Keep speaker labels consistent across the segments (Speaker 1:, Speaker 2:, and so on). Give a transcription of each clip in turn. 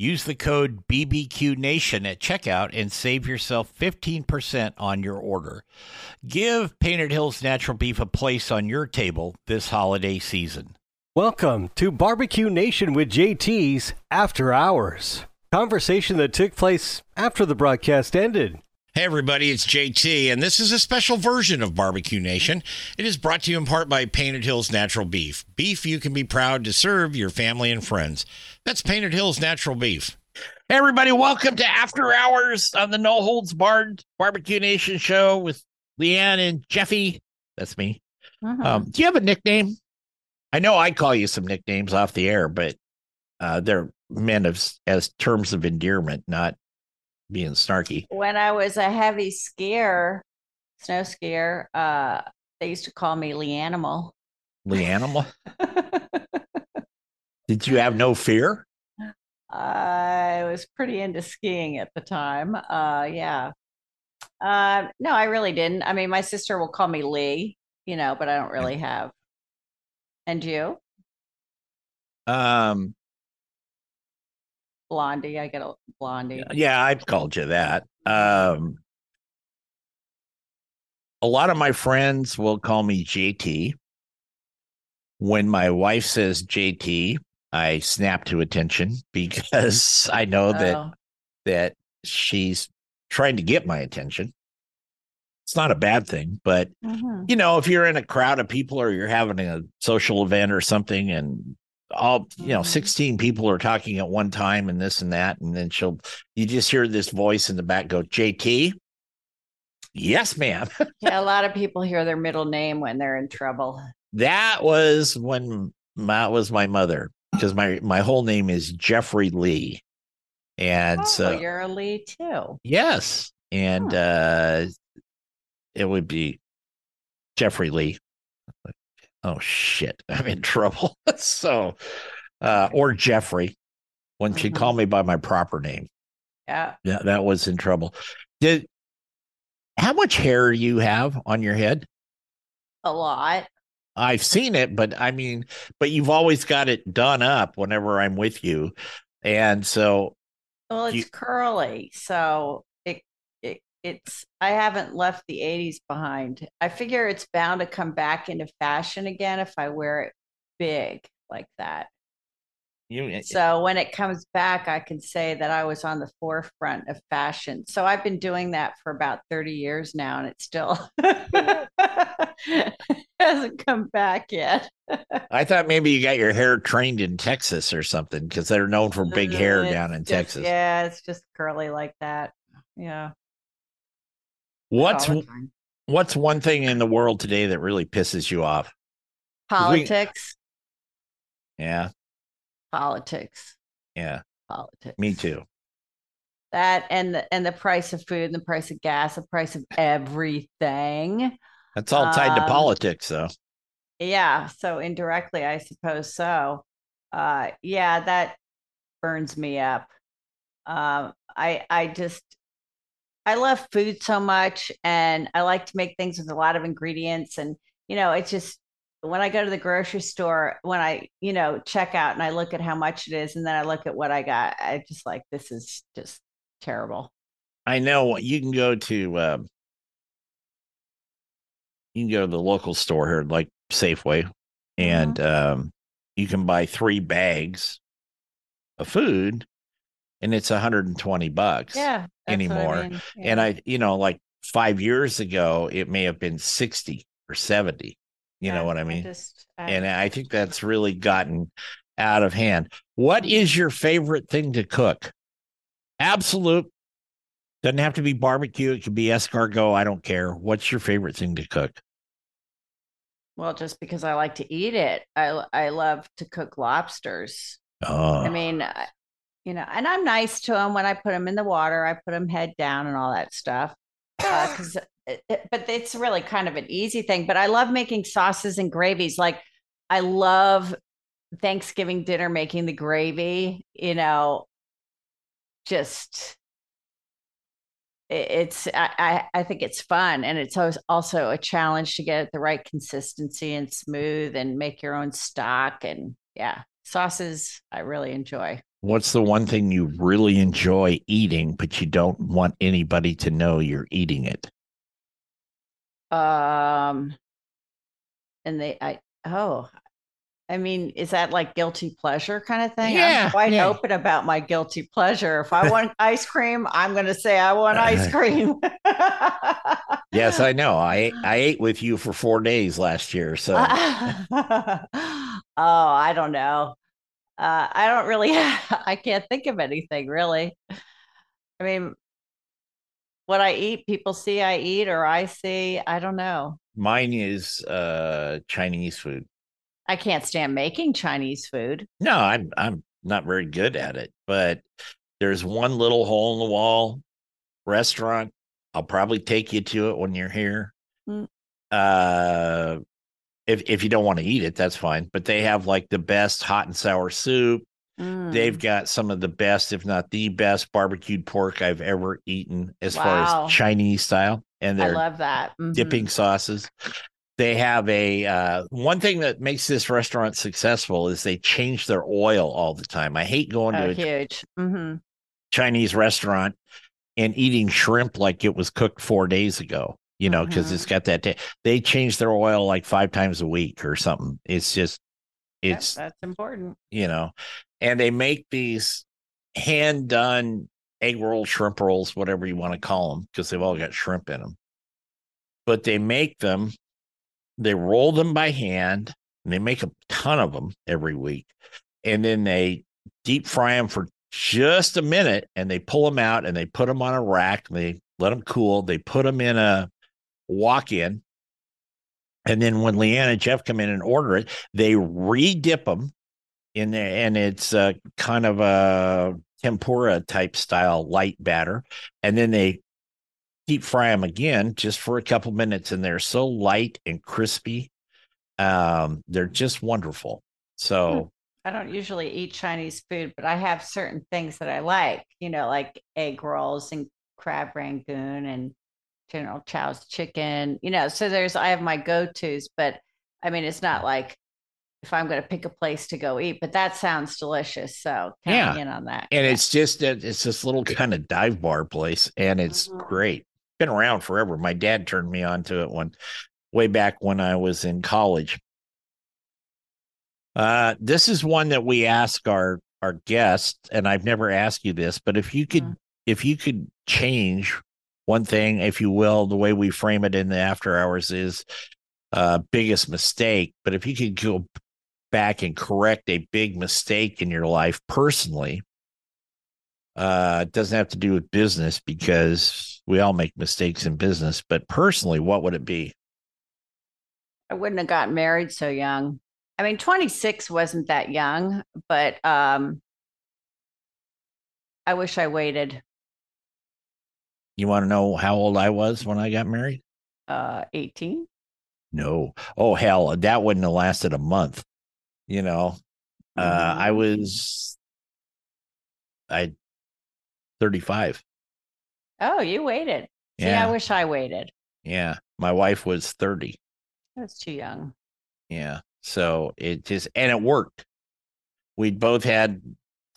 Speaker 1: Use the code BBQNation at checkout and save yourself 15% on your order. Give Painted Hills Natural Beef a place on your table this holiday season.
Speaker 2: Welcome to Barbecue Nation with JT's After Hours. Conversation that took place after the broadcast ended.
Speaker 1: Hey, everybody, it's JT, and this is a special version of Barbecue Nation. It is brought to you in part by Painted Hills Natural Beef. Beef you can be proud to serve your family and friends. That's Painted Hills Natural Beef. Hey, everybody, welcome to After Hours on the No Holds Barred Barbecue Nation show with Lee Ann and Jeffy. That's me.
Speaker 3: Mhm.
Speaker 1: Um, do you have a nickname? I know I call you some nicknames off the air, but uh, they're meant as, as terms of endearment, not being snarky.
Speaker 3: when I was a heavy skier, snow skier, uh, they used to call me Leanimal.
Speaker 1: Leanimal. Did you have no fear?
Speaker 3: I was pretty into skiing at the time. Uh, yeah. Uh, no, I really didn't. I mean, my sister will call me Lee, you know, but I don't really have. And you,
Speaker 1: Um,
Speaker 3: Blondie? I get a Blondie.
Speaker 1: yeah, I've called you that. Um, a lot of my friends will call me JT. When my wife says JT, I snap to attention because I know that
Speaker 3: Oh,
Speaker 1: that she's trying to get my attention. It's not a bad thing, but
Speaker 3: mhm.
Speaker 1: you know, if you're in a crowd of people or you're having a social event or something and all, you know,
Speaker 3: Mhm.
Speaker 1: 16 people are talking at one time and this and that, and then she'll, you just hear this voice in the back go, JT. Yes, ma'am.
Speaker 3: Yeah, a lot of people hear their middle name when they're in trouble.
Speaker 1: that was when that was my mother because my, my whole name is Jeffrey Lee. And
Speaker 3: Oh,
Speaker 1: so,
Speaker 3: you're a Lee too.
Speaker 1: Yes. And uh it would be Jeffrey Lee. Oh shit. I'm in trouble. so uh or Jeffrey when she
Speaker 3: Mhm.
Speaker 1: called me by my proper name.
Speaker 3: Yeah.
Speaker 1: Yeah, that was in trouble. Did how much hair you have on your head?
Speaker 3: A lot.
Speaker 1: I've seen it, but I mean, but you've always got it done up whenever I'm with you. And so
Speaker 3: Well, it's
Speaker 1: You-
Speaker 3: curly, so it's I haven't left the 80s behind. I figure it's bound to come back into fashion again if I wear it big like that.
Speaker 1: you eh, eh.
Speaker 3: So when it comes back, I can say that I was on the forefront of fashion. So I've been doing that for about 30 years now, and it still hasn't come back yet.
Speaker 1: I thought maybe you got your hair trained in Texas or something because they're known for big hair
Speaker 3: uh,
Speaker 1: down in
Speaker 3: just-
Speaker 1: Texas.
Speaker 3: Yeah, it's just curly like that. Yeah.
Speaker 1: What's
Speaker 3: all the time.
Speaker 1: what's one thing in the world today that really pisses you off? we-
Speaker 3: politics?
Speaker 1: Yeah,
Speaker 3: Politics.
Speaker 1: yeah,
Speaker 3: Politics.
Speaker 1: me too.
Speaker 3: That and the and the price of food and the price of gas, the price of everything.
Speaker 1: That's all tied to
Speaker 3: Um,
Speaker 1: politics, though.
Speaker 3: Yeah, so indirectly, I suppose so. Uh, yeah, that burns me up. Um, I I just I love food so much, and I like to make things with a lot of ingredients, and you know, it's just when I go to the grocery store, when I you know check out and I look at how much it is, and then I look at what I got, I just like this is just terrible.
Speaker 1: I know you can go to um, you can go to the local store here, like Safeway, and um, you can buy three bags of food, and it's 120 bucks.
Speaker 3: Yeah, what I
Speaker 1: anymore.
Speaker 3: mean.
Speaker 1: And I, you know, like five years ago, it may have been 60 or 70. You
Speaker 3: Yeah,
Speaker 1: know what I mean?
Speaker 3: just I-
Speaker 1: and I think that's really gotten out of hand. What is your favorite thing to cook? Absolute. Doesn't have to be barbecue. It could be escargot. I don't care. What's your favorite thing to cook?
Speaker 3: Well, just because I like to eat it, I I love to cook lobsters.
Speaker 1: Oh,
Speaker 3: I mean, I- you know, and I'm nice to them when I put them in the water. I put them head down and all that stuff. Because it- it- but it's really kind of an easy thing. But I love making sauces and gravies. Like I love Thanksgiving dinner making the gravy, you know, just it- it's I, I I think it's fun and it's always also a challenge to get the right consistency and smooth and make your own stock and yeah, sauces I really enjoy.
Speaker 1: What's the one thing you really enjoy eating, but you don't want anybody to know you're eating it?
Speaker 3: Um, and they, I, oh, I mean, is that like guilty pleasure kind of thing?
Speaker 1: Yeah,
Speaker 3: I'm quite
Speaker 1: yeah.
Speaker 3: open about my guilty pleasure. If I want ice cream, I'm going to say I want ice cream.
Speaker 1: Yes, I know. I I ate with you for four days last year, so
Speaker 3: oh, I don't know. Uh, I don't really, I can't think of anything really. I mean, what I eat, people see I eat or I see, I don't know.
Speaker 1: mine is uh Chinese food.
Speaker 3: I can't stand making Chinese food.
Speaker 1: No, I'm I'm not very good at it, but there's one little hole in the wall restaurant. I'll probably take you to it when you're here.
Speaker 3: Mm.
Speaker 1: Uh if if you don't want to eat it, that's fine. But they have like the best hot and sour soup. They've
Speaker 3: Mm.
Speaker 1: got some of the best, if not the best, barbecued pork I've ever eaten as
Speaker 3: Wow.
Speaker 1: far as Chinese style. And
Speaker 3: I
Speaker 1: they're
Speaker 3: love that. Mhm.
Speaker 1: dipping sauces. They have a uh, one thing that makes this restaurant successful is they change their oil all the time. I hate going
Speaker 3: Oh,
Speaker 1: to a
Speaker 3: huge. hmm
Speaker 1: Chinese restaurant and eating shrimp like it was cooked four days ago. You know, because
Speaker 3: Mhm.
Speaker 1: it's got that. ta- they change their oil like five times a week or something. It's just, it's
Speaker 3: that's important.
Speaker 1: you know, and they make these hand done egg rolls, shrimp rolls, whatever you want to call them, because they've all got shrimp in them. But they make them, they roll them by hand, and they make a ton of them every week. And then they deep fry them for just a minute and they pull them out and they put them on a rack and they let them cool. They put them in a walk in. And then when Lee Ann and Jeff come in and order it, they re-dip them in there, and it's uh, kind of a tempura type style light batter, and then they deep fry them again just for a couple minutes, and they're so light and crispy. Um, they're just wonderful. So
Speaker 3: I don't usually eat Chinese food, but I have certain things that I like, you know, like egg rolls and crab rangoon and General Chow's chicken, you know. So there's, I have my go tos, but I mean, it's not like if I'm going to pick a place to go eat, but that sounds delicious. So
Speaker 1: Yeah.
Speaker 3: in on that.
Speaker 1: and
Speaker 3: Yeah.
Speaker 1: it's just that it's this little kind of dive bar place, and it's
Speaker 3: Mhm.
Speaker 1: great. Been around forever. My dad turned me on to it when way back when I was in college. Uh, this is one that we ask our our guests, and I've never asked you this, but if you could
Speaker 3: Mhm.
Speaker 1: if you could change one thing, if you will, the way we frame it in the after hours is uh biggest mistake. But if you could go back and correct a big mistake in your life personally, uh, it doesn't have to do with business because we all make mistakes in business, but personally, what would it be?
Speaker 3: I wouldn't have gotten married so young. I mean, 26 wasn't that young, but um, I wish I waited
Speaker 1: You want to know how old I was when I got married?
Speaker 3: uh, 18.
Speaker 1: No. Oh hell, that wouldn't have lasted a month. You know, uh, I
Speaker 3: Mhm.
Speaker 1: was I 35.
Speaker 3: Oh, you waited. See,
Speaker 1: Yeah.
Speaker 3: I wish I waited.
Speaker 1: Yeah. My wife was 30.
Speaker 3: I was too young.
Speaker 1: Yeah. So it just and it worked. We'd both had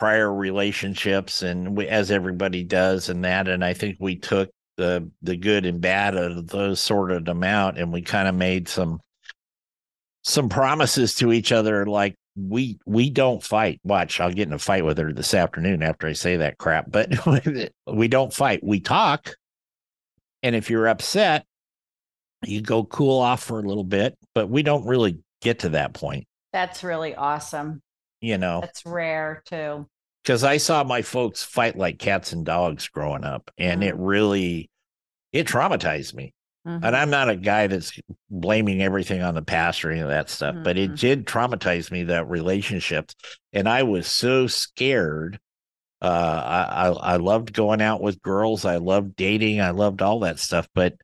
Speaker 1: prior relationships and we, as everybody does and that and I think we took the the good and bad of those sorted them out and we kind of made some some promises to each other like we we don't fight. Watch, I'll get in a fight with her this afternoon after I say that crap. But we don't fight. We talk. And if you're upset, you go cool off for a little bit, but we don't really get to that point,
Speaker 3: That's really awesome.
Speaker 1: you know,
Speaker 3: That's rare too.
Speaker 1: Because I saw my folks fight like cats and dogs growing up, and it really it traumatized me.
Speaker 3: Mhm.
Speaker 1: And I'm not a guy that's blaming everything on the past or any of that stuff, but it
Speaker 3: Mhm.
Speaker 1: did traumatize me that relationships, and I was so scared. Uh, I, I I loved going out with girls. I loved dating. I loved all that stuff, but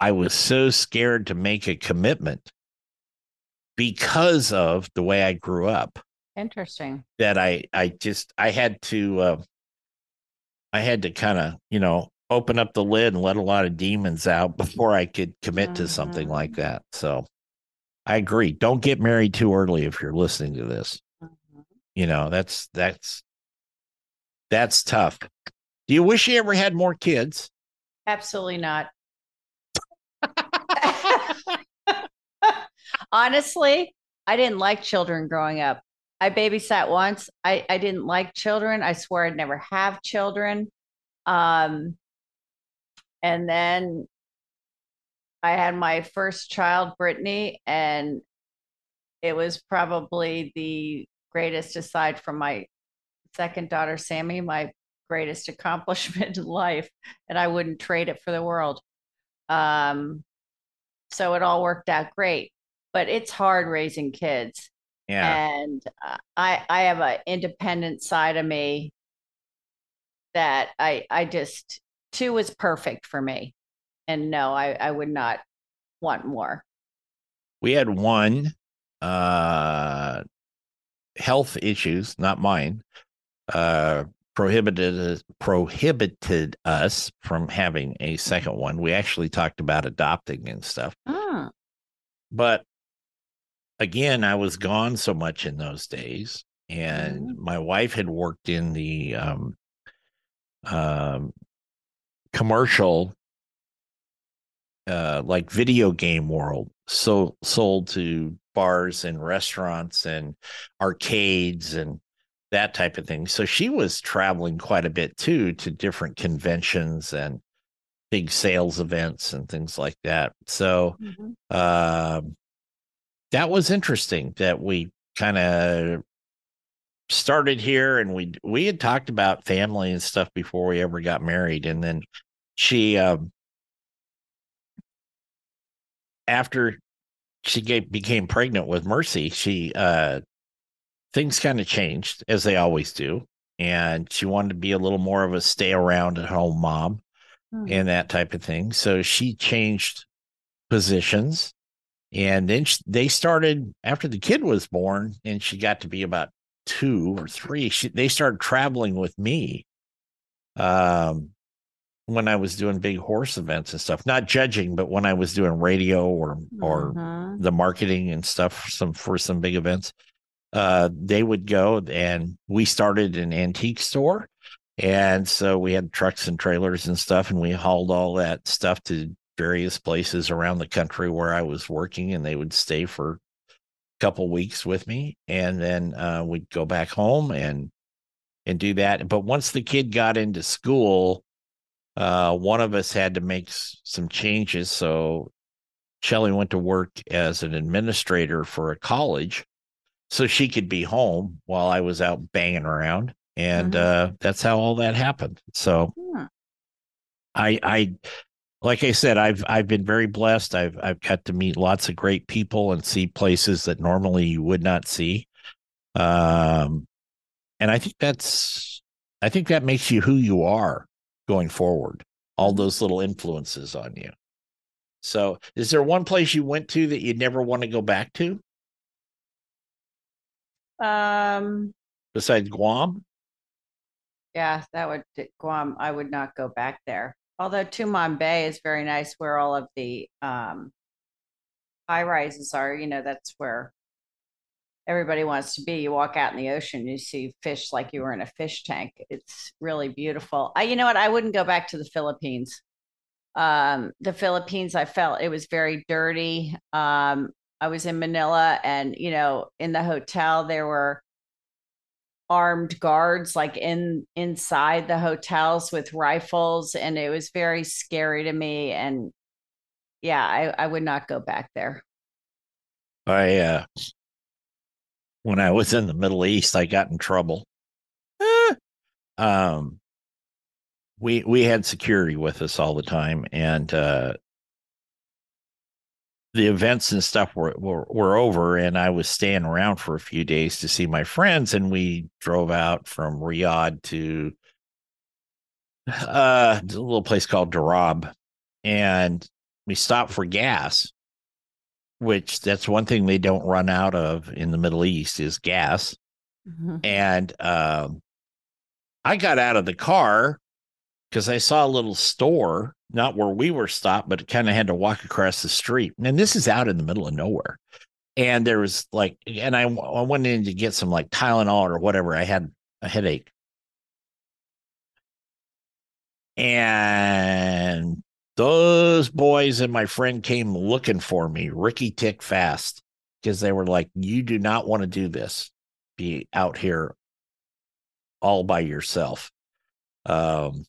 Speaker 1: I was so scared to make a commitment because of the way I grew up
Speaker 3: Interesting.
Speaker 1: that I I just I had to uh, I had to kind of you know open up the lid and let a lot of demons out before I could commit to something like
Speaker 3: Mhm.
Speaker 1: that. So I agree. Don't get married too early if you're listening to this.
Speaker 3: Mhm.
Speaker 1: You know that's that's that's tough. Do you wish you ever had more kids?
Speaker 3: Absolutely not. Honestly, I didn't like children growing up. I babysat once. I, I didn't like children. I swore I'd never have children. Um, and then I had my first child, Brittany, and it was probably the greatest, aside from my second daughter, Sammy, my greatest accomplishment in life. And I wouldn't trade it for the world. Um, so it all worked out great, but it's hard raising kids.
Speaker 1: Yeah.
Speaker 3: And uh, I I have an independent side of me that I I just two was perfect for me. And no, I I would not want more.
Speaker 1: we had one uh health issues not mine uh prohibited prohibited us from having a second one we actually talked about adopting and stuff
Speaker 3: Mm,
Speaker 1: but again i was gone so much in those days and
Speaker 3: Mhm.
Speaker 1: my wife had worked in the um um commercial uh like video game world so sold to bars and restaurants and arcades and that type of thing so she was traveling quite a bit too to different conventions and big sales events and things like that so
Speaker 3: mhm.
Speaker 1: um that was interesting that we kind of started here and we we had talked about family and stuff before we ever got married and then she um after she gave, became pregnant with mercy she uh things kind of changed as they always do and she wanted to be a little more of a stay around at home mom
Speaker 3: Mhm.
Speaker 1: and that type of thing. So she changed positions. And then sh they started after the kid was born and she got to be about two or three. She, they started traveling with me um, when I was doing big horse events and stuff, not judging, but when I was doing radio or, or
Speaker 3: Mhm.
Speaker 1: the marketing and stuff for some, for some big events, uh, they would go and we started an antique store. And so we had trucks and trailers and stuff, and we hauled all that stuff to various places around the country where I was working, and they would stay for a couple weeks with me, and then uh, we'd go back home and and do that. But once the kid got into school, uh, one of us had to make s- some changes. So Shelly went to work as an administrator for a college, so she could be home while I was out banging around, and
Speaker 3: Mhm.
Speaker 1: uh, that's how all that happened. So.
Speaker 3: Hmm.
Speaker 1: I I like I said, I've I've been very blessed. I've I've got to meet lots of great people and see places that normally you would not see. Um and I think that's I think that makes you who you are going forward. All
Speaker 3: Mhm.
Speaker 1: those little influences on you. So, is there one place you went to that you'd never want to go back to
Speaker 3: Um
Speaker 1: besides Guam?
Speaker 3: Yeah, that would Guam. I would not go back there. Although Tumon Bay is very nice, where all of the um, high rises are. You know, that's where everybody wants to be. You walk out in the ocean, you see fish like you were in a fish tank. It's really beautiful. I, you know what? I wouldn't go back to the Philippines. Um, the Philippines, I felt it was very dirty. Um, I was in Manila, and you know, in the hotel there were armed guards like in inside the hotels with rifles and it was very scary to me and yeah i, I would not go back there
Speaker 1: I uh when I was in the Middle East, I got in trouble. Eh. Um we we had security with us all the time and uh the events and stuff were, were were over and I was staying around for a few days to see my friends and we drove out from Riyadh to uh a little place called Darab and we stopped for gas, which that's one thing they don't run out of in the Middle East is gas.
Speaker 3: Mhm.
Speaker 1: And um, I got out of the car because I saw a little store, not where we were stopped, but kind of had to walk across the street. And this is out in the middle of nowhere. And there was like, and I, I went in to get some like Tylenol or whatever. I had a headache. And those boys and my friend came looking for me, Ricky Tick Fast, because they were like, You do not want to do this, be out here all by yourself. Um,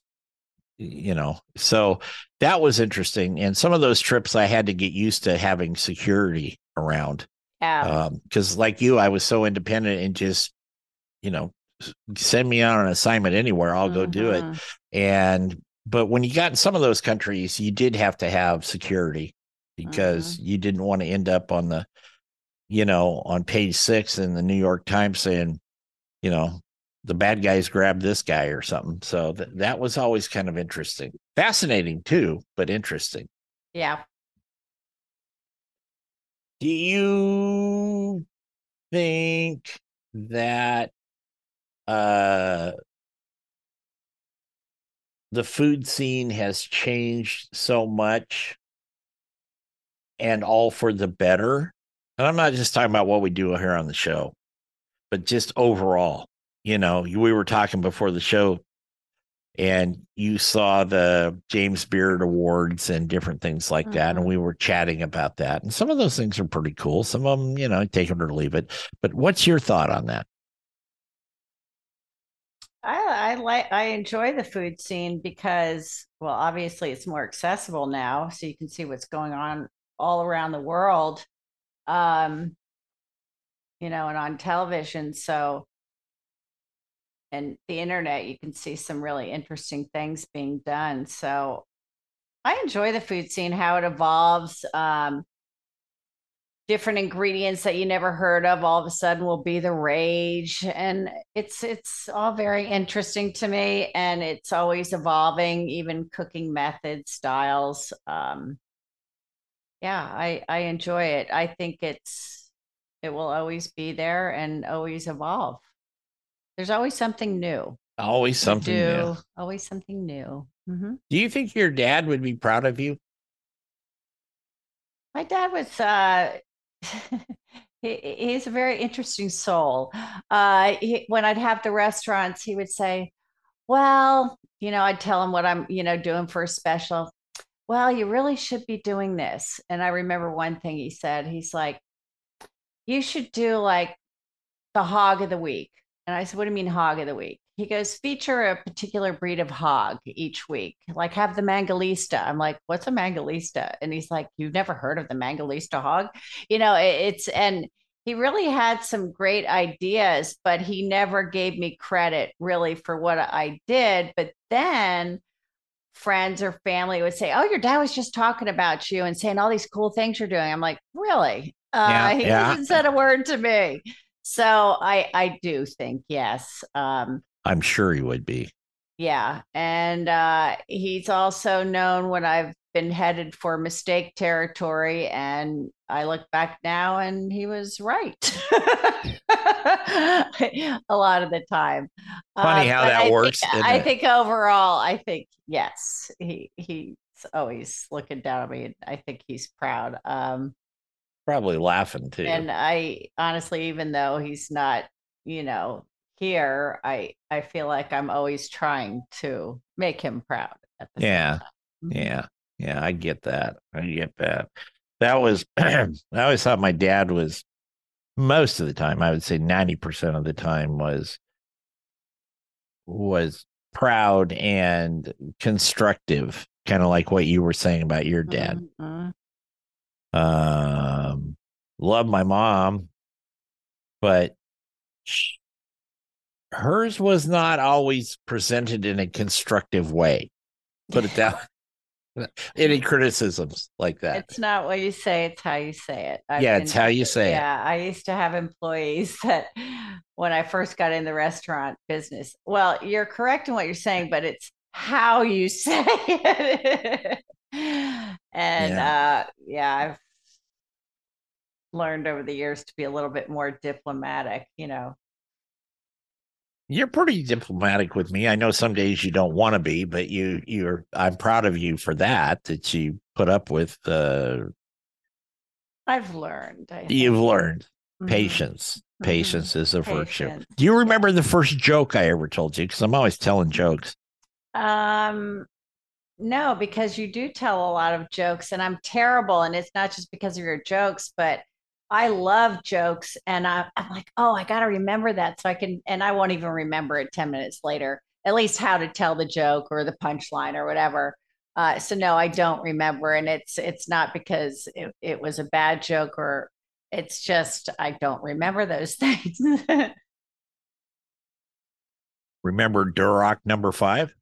Speaker 1: you know, so that was interesting. And some of those trips I had to get used to having security around.
Speaker 3: Yeah.
Speaker 1: because like you, I was so independent and just, you know, send me on an assignment anywhere, I'll go do it.
Speaker 3: Mhm.
Speaker 1: And but when you got in some of those countries, you did have to have security because you didn't want to end up on the, you know, on page six in the New York Times saying, you know, the bad guys grabbed this guy or something. So th- that was always kind of interesting, fascinating too, but interesting.
Speaker 3: Yeah.
Speaker 1: Do you think that uh the food scene has changed so much and all for the better? And I'm not just talking about what we do here on the show, but just overall. You know, we were talking before the show and you saw the James Beard Awards and different things like that. And
Speaker 3: Mhm.
Speaker 1: we were chatting about that. And some of those things are pretty cool. Some of them, you know, take it or leave it. But what's your thought on that?
Speaker 3: I I like I enjoy the food scene because well obviously it's more accessible now so you can see what's going on all around the world um you know and on television so and the internet you can see some really interesting things being done. So I enjoy the food scene how it evolves um different ingredients that you never heard of all of a sudden will be the rage and it's it's all very interesting to me and it's always evolving even cooking methods styles um yeah i i enjoy it. I think it's it will always be there and always evolve there's always something new
Speaker 1: Always something new.
Speaker 3: always something new hmm
Speaker 1: Do you think your dad would be proud of you?
Speaker 3: My dad was uh he, he's a very interesting soul. Uh he, when I'd have the restaurants, he would say, "Well, you know, I'd tell him what I'm, you know, doing for a special. Well, you really should be doing this." And I remember one thing he said, he's like, "You should do like the hog of the week." And I said, "What do you mean hog of the week?" He goes, "Feature a particular breed of hog each week. Like have the Mangalista." I'm like, "What's a Mangalista?" And he's like, "You've never heard of the Mangalista hog?" You know, it's and he really had some great ideas, but he never gave me credit really for what I did. But then friends or family would say, "Oh, your dad was just talking about you and saying all these cool things you're doing." I'm like, "Really?" Uh,
Speaker 1: Yeah,
Speaker 3: he
Speaker 1: yeah.
Speaker 3: hasn't said a word to me. So I I do think yes. Um,
Speaker 1: I'm sure he would be.
Speaker 3: yeah, and uh, he's also known when I've been headed for mistake territory, and I look back now, and he was right a lot of the time.
Speaker 1: Funny
Speaker 3: Uh,
Speaker 1: how that
Speaker 3: I
Speaker 1: works, isn't
Speaker 3: I
Speaker 1: it?
Speaker 3: think overall, I think yes, he he's always looking down at me. I think he's proud. Um,
Speaker 1: Probably laughing too.
Speaker 3: and I honestly, even though he's not, you know, here, I I feel like I'm always trying to make him proud. At the
Speaker 1: Yeah.
Speaker 3: time. Mhm.
Speaker 1: Yeah. Yeah, I get that. I get that. That was I always thought my dad was most of the time, I would say 90% of the time was was proud and constructive, kind of like what you were saying about your dad.
Speaker 3: Mhm.
Speaker 1: Um love my mom, but sh- hers was not always presented in a constructive way. Put it down. Any criticisms like that?
Speaker 3: It's not what you say; it's how you say it. I've
Speaker 1: yeah, it's how you say it.
Speaker 3: Yeah, I used to have employees that when I first got in the restaurant business. Well, you're correct in what you're saying, but it's how you say it. and yeah. uh yeah, I've learned over the years to be a little bit more diplomatic, you know.
Speaker 1: You're pretty diplomatic with me. I know some days you don't want to be, but you you're I'm proud of you for that that you put up with uh
Speaker 3: I've learned.
Speaker 1: You've learned mm-hmm. patience. Mm-hmm. Patience is a Patience. virtue. Do you remember the first joke I ever told you? Because I'm always telling jokes.
Speaker 3: Um, no, because you do tell a lot of jokes, and I'm terrible. And it's not just because of your jokes, but I love jokes, and I, I'm like, oh, I got to remember that so I can, and I won't even remember it ten minutes later. At least how to tell the joke or the punchline or whatever. Uh, so no, I don't remember, and it's it's not because it, it was a bad joke or it's just I don't remember those things.
Speaker 1: remember Duroc number five?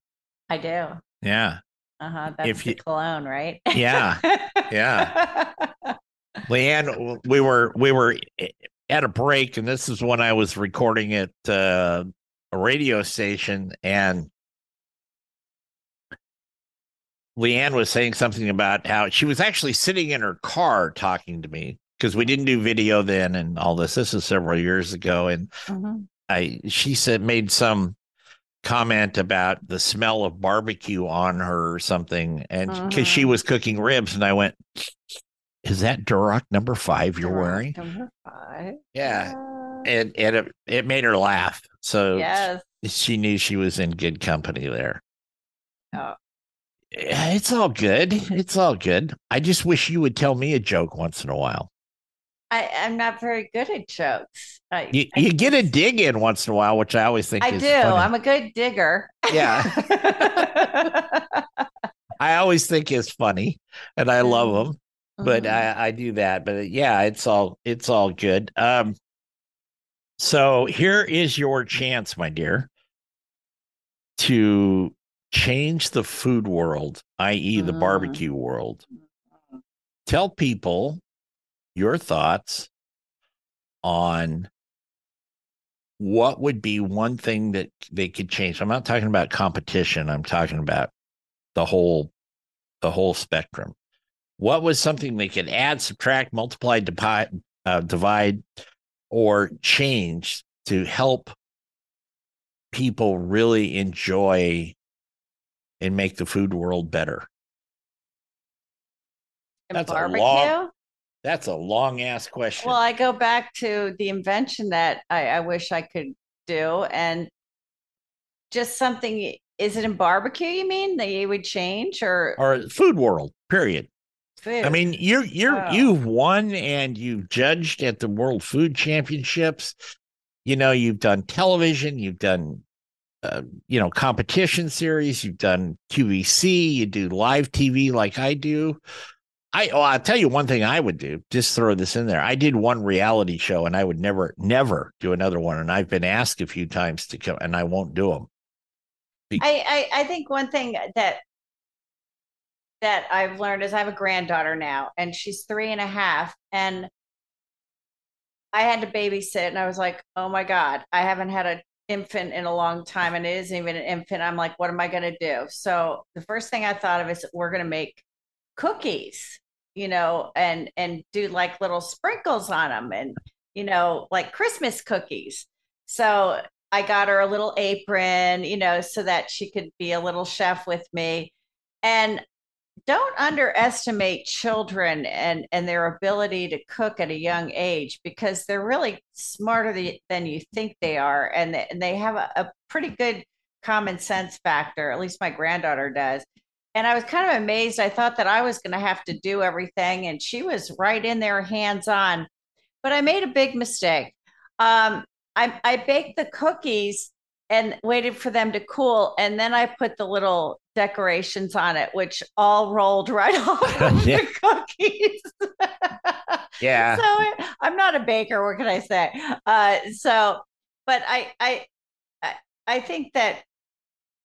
Speaker 3: I do.
Speaker 1: Yeah.
Speaker 3: Uh huh. That's if you, the cologne, right?
Speaker 1: Yeah. Yeah. Lee Ann, we were we were at a break, and this is when I was recording at uh, a radio station, and Lee Ann was saying something about how she was actually sitting in her car talking to me because we didn't do video then and all this. This is several years ago, and mm-hmm. I she said made some comment about the smell of barbecue on her or something, and because uh-huh. she was cooking ribs, and I went, "Is that Duroc number five you're Duroc wearing?"
Speaker 3: Number five.
Speaker 1: Yeah, and and it it made her laugh. So
Speaker 3: yes.
Speaker 1: she knew she was in good company there.
Speaker 3: Oh.
Speaker 1: It's all good. It's all good. I just wish you would tell me a joke once in a while.
Speaker 3: I, am not very good at jokes.
Speaker 1: I, you, you get a dig in once in a while, which I always think
Speaker 3: I
Speaker 1: do.
Speaker 3: Funny. I'm a good digger.
Speaker 1: Yeah. I always think it's funny and I love mm-hmm. But mm-hmm. I, I do that. But yeah, it's all it's all good. Um, so here is your chance, my dear, to change the food world, i.e., the mm. barbecue world. Tell people your thoughts on what would be one thing that they could change. I'm not talking about competition. I'm talking about the whole the whole spectrum. What was something they could add, subtract, multiply, divide, uh, divide or change to help people really enjoy and make the food world better?
Speaker 3: And That's barbecue? a long
Speaker 1: that's a long ass question.
Speaker 3: Well, I go back to the invention that I, I wish I could do, and just something. Is it in barbecue? You mean that you would change, or
Speaker 1: or food world? Period. Food. I mean, you're you're oh. you've won and you've judged at the World Food Championships. You know, you've done television, you've done uh, you know competition series, you've done QVC, you do live TV like I do. I oh, I'll tell you one thing I would do. Just throw this in there. I did one reality show, and I would never, never do another one. And I've been asked a few times to come, and I won't do them.
Speaker 3: Be- I, I I think one thing that that I've learned is I have a granddaughter now, and she's three and a half, and I had to babysit, and I was like, oh my god, I haven't had an infant in a long time, and it isn't even an infant. I'm like, what am I going to do? So the first thing I thought of is we're going to make cookies you know, and and do like little sprinkles on them and you know, like Christmas cookies. So I got her a little apron, you know, so that she could be a little chef with me. And don't underestimate children and and their ability to cook at a young age because they're really smarter than you think they are and they, and they have a, a pretty good common sense factor at least my granddaughter does and I was kind of amazed. I thought that I was going to have to do everything, and she was right in there, hands on. But I made a big mistake. Um, I, I baked the cookies and waited for them to cool, and then I put the little decorations on it, which all rolled right off of yeah. the cookies.
Speaker 1: yeah.
Speaker 3: So I'm not a baker. What can I say? Uh, so, but I, I, I think that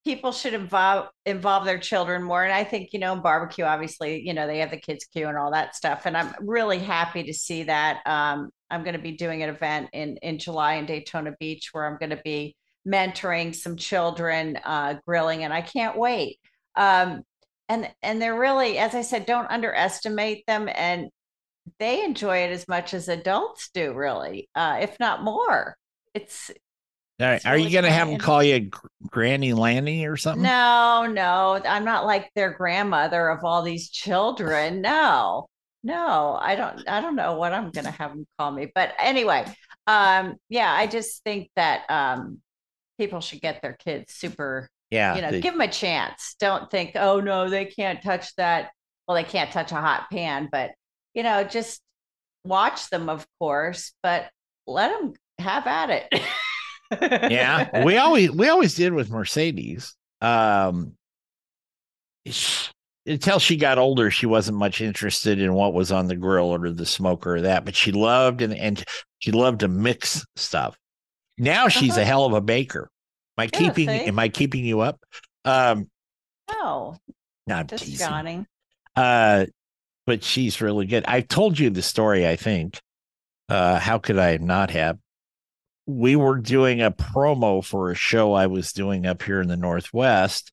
Speaker 3: people should involve involve their children more and i think you know barbecue obviously you know they have the kids queue and all that stuff and i'm really happy to see that um, i'm going to be doing an event in in july in daytona beach where i'm going to be mentoring some children uh, grilling and i can't wait um, and and they're really, as I said, don't underestimate them, and they enjoy it as much as adults do, really, uh, if not more. It's
Speaker 1: All right.
Speaker 3: It's
Speaker 1: Are you going to have them call you Granny Lanny or something?
Speaker 3: no, no, I'm not like their grandmother of all these children. No, no, I don't, I don't know what I'm gonna have them call me. But anyway, um, yeah, I just think that um people should get their kids super,
Speaker 1: Yeah.
Speaker 3: you know,
Speaker 1: the-
Speaker 3: give them a chance. Don't think, oh no, they can't touch that. Well, they can't touch a hot pan, but you know, just watch them, of course, but let them have at it.
Speaker 1: yeah. We always we always did with Mercedes. Um until she got older, she wasn't much interested in what was on the grill or the smoker or that, but she loved and, and she loved to mix stuff. Now she's a
Speaker 3: Uh-huh.
Speaker 1: hell of a baker. Am I
Speaker 3: Yeah,
Speaker 1: keeping
Speaker 3: see?
Speaker 1: am I keeping you up? Um
Speaker 3: no,
Speaker 1: no, I'm
Speaker 3: just
Speaker 1: teasing.
Speaker 3: yawning.
Speaker 1: Uh, but she's really good. I've told you the story, I think. Uh, how could I not have? We were doing a promo for a show I was doing up here in the Northwest.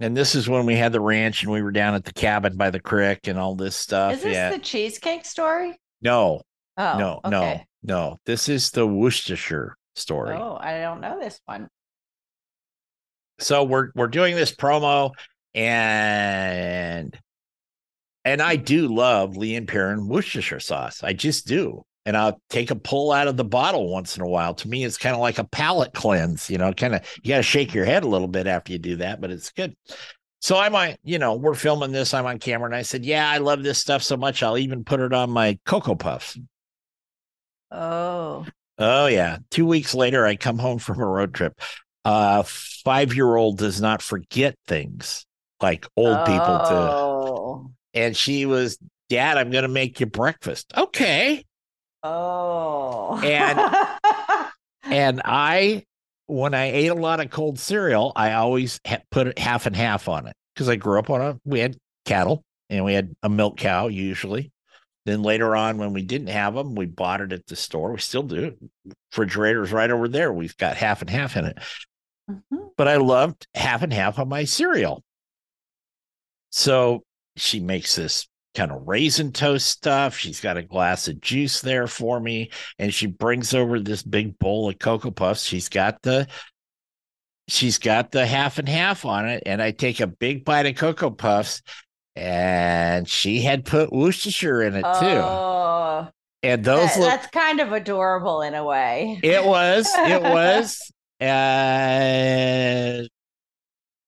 Speaker 1: And this is when we had the ranch and we were down at the cabin by the creek and all this stuff.
Speaker 3: Is this
Speaker 1: yeah.
Speaker 3: the cheesecake story?
Speaker 1: no,
Speaker 3: Oh,
Speaker 1: no, no, no. This is the Worcestershire story.
Speaker 3: Oh, I don't know this one.
Speaker 1: so we're we're doing this promo and and I do love Lea and Perrin Worcestershire sauce. I just do. And I'll take a pull out of the bottle once in a while. To me, it's kind of like a palate cleanse, you know, kind of you got to shake your head a little bit after you do that, but it's good. So I'm on, you know, we're filming this. I'm on camera and I said, Yeah, I love this stuff so much. I'll even put it on my Cocoa Puffs.
Speaker 3: Oh,
Speaker 1: Oh yeah. Two weeks later, I come home from a road trip. Uh five year old does not forget things like old people do.
Speaker 3: Oh,
Speaker 1: And she was, Dad, I'm gonna make you breakfast. Okay.
Speaker 3: oh,
Speaker 1: And- And I when I ate a lot of cold cereal, I always ha- put it half and half on it because I grew up on a we had cattle and we had a milk cow usually. Then later on, when we didn't have them, we bought it at the store. We still do. Refrigerator's right over there. We've got half and half in it.
Speaker 3: Mhm.
Speaker 1: but I loved half and half on my cereal. So she makes this kind of raisin toast stuff. She's got a glass of juice there for me, and she brings over this big bowl of Cocoa Puffs. She's got the she's got the half and half on it, and I take a big bite of Cocoa Puffs, and she had put Worcestershire in it too.
Speaker 3: Oh,
Speaker 1: And those
Speaker 3: that-
Speaker 1: look
Speaker 3: that's kind of adorable in a way.
Speaker 1: it was. It was. Uh,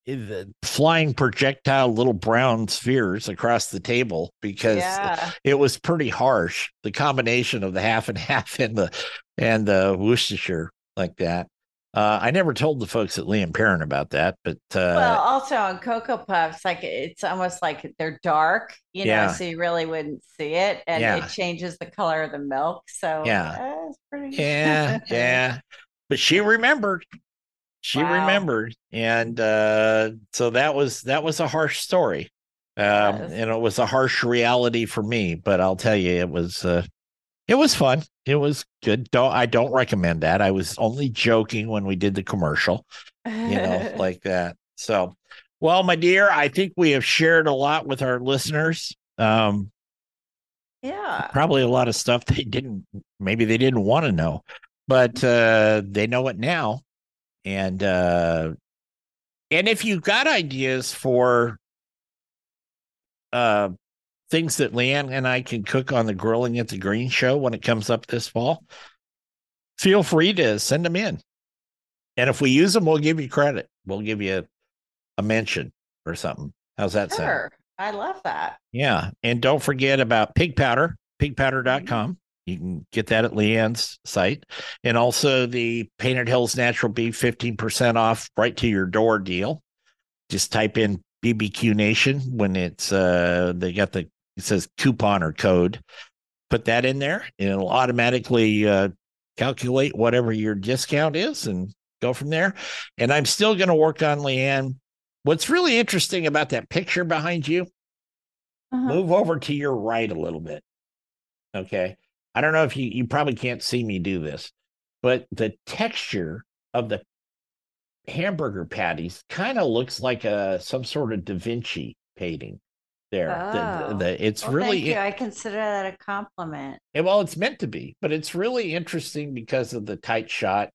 Speaker 1: the flying projectile little brown spheres across the table because
Speaker 3: yeah.
Speaker 1: it was pretty harsh. The combination of the half and half and the and the Worcestershire like that. Uh, I never told the folks at Lea and Perrin about that, but uh,
Speaker 3: well, also on Cocoa Puffs, like it's almost like they're dark, you know, so you really wouldn't see it, and
Speaker 1: Yeah.
Speaker 3: it changes the color of the milk. So
Speaker 1: Yeah.
Speaker 3: uh, it's pretty.
Speaker 1: yeah, yeah. But she remembered. She
Speaker 3: Wow.
Speaker 1: remembered, and uh, so that was that was a harsh story, um,
Speaker 3: Yes.
Speaker 1: and it was a harsh reality for me. But I'll tell you, it was uh, it was fun. It was good. Don't I don't recommend that. I was only joking when we did the commercial, you know, like that. So, well, my dear, I think we have shared a lot with our listeners. Um,
Speaker 3: yeah.
Speaker 1: probably a lot of stuff they didn't maybe they didn't want to know but uh they know it now and uh and if you've got ideas for uh things that lee ann and i can cook on the grilling at the green show when it comes up this fall feel free to send them in and if we use them we'll give you credit we'll give you a, a mention or something how's that sound
Speaker 3: Sure. I love that.
Speaker 1: yeah. And don't forget about pig powder, pigpowder.com. You can get that at Lee Ann's site. And also the Painted Hills Natural Beef 15% off right to your door deal. Just type in BBQ Nation when it's uh they got the it says coupon or code. Put that in there and it'll automatically uh calculate whatever your discount is and go from there. And I'm still going to work on Lee Ann. What's really interesting about that picture behind you
Speaker 3: Uh-huh.
Speaker 1: move over to your right a little bit. Okay. I don't know if you you probably can't see me do this, but the texture of the hamburger patties kind of looks like a some sort of Da Vinci painting. There, the,
Speaker 3: Oh.
Speaker 1: the, it's
Speaker 3: Well,
Speaker 1: really
Speaker 3: thank you. I consider that a compliment.
Speaker 1: Well, it's meant to be, but it's really interesting because of the tight shot.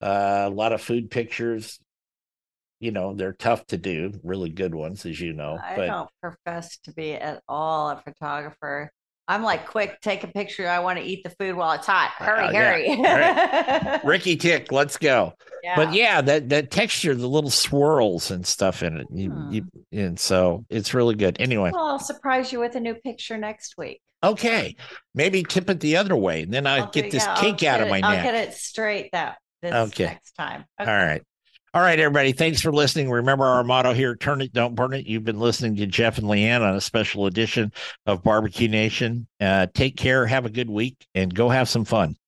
Speaker 1: Uh, a lot of food pictures. You know, they're tough to do, really good ones, as you know.
Speaker 3: I
Speaker 1: but
Speaker 3: don't profess to be at all a photographer. I'm like, quick, take a picture. I want to eat the food while it's hot. Hurry,
Speaker 1: Uh, yeah,
Speaker 3: hurry.
Speaker 1: Ricky Tick, let's go.
Speaker 3: yeah.
Speaker 1: But yeah, that that texture, the little swirls and stuff in it, you,
Speaker 3: Hmm.
Speaker 1: you, and so it's really good. Anyway,
Speaker 3: Well, I'll surprise you with a new picture next week.
Speaker 1: okay, maybe tip it the other way, and then I get this
Speaker 3: yeah, I'll
Speaker 1: out of my
Speaker 3: it-
Speaker 1: neck.
Speaker 3: I'll get it straight that this
Speaker 1: Okay.
Speaker 3: next time.
Speaker 1: All right. All right, everybody. Thanks for listening. Remember our motto here turn it, don't burn it. You've been listening to Jeff and Lee Ann on a special edition of Barbecue Nation. Uh, take care, have a good week, and go have some fun.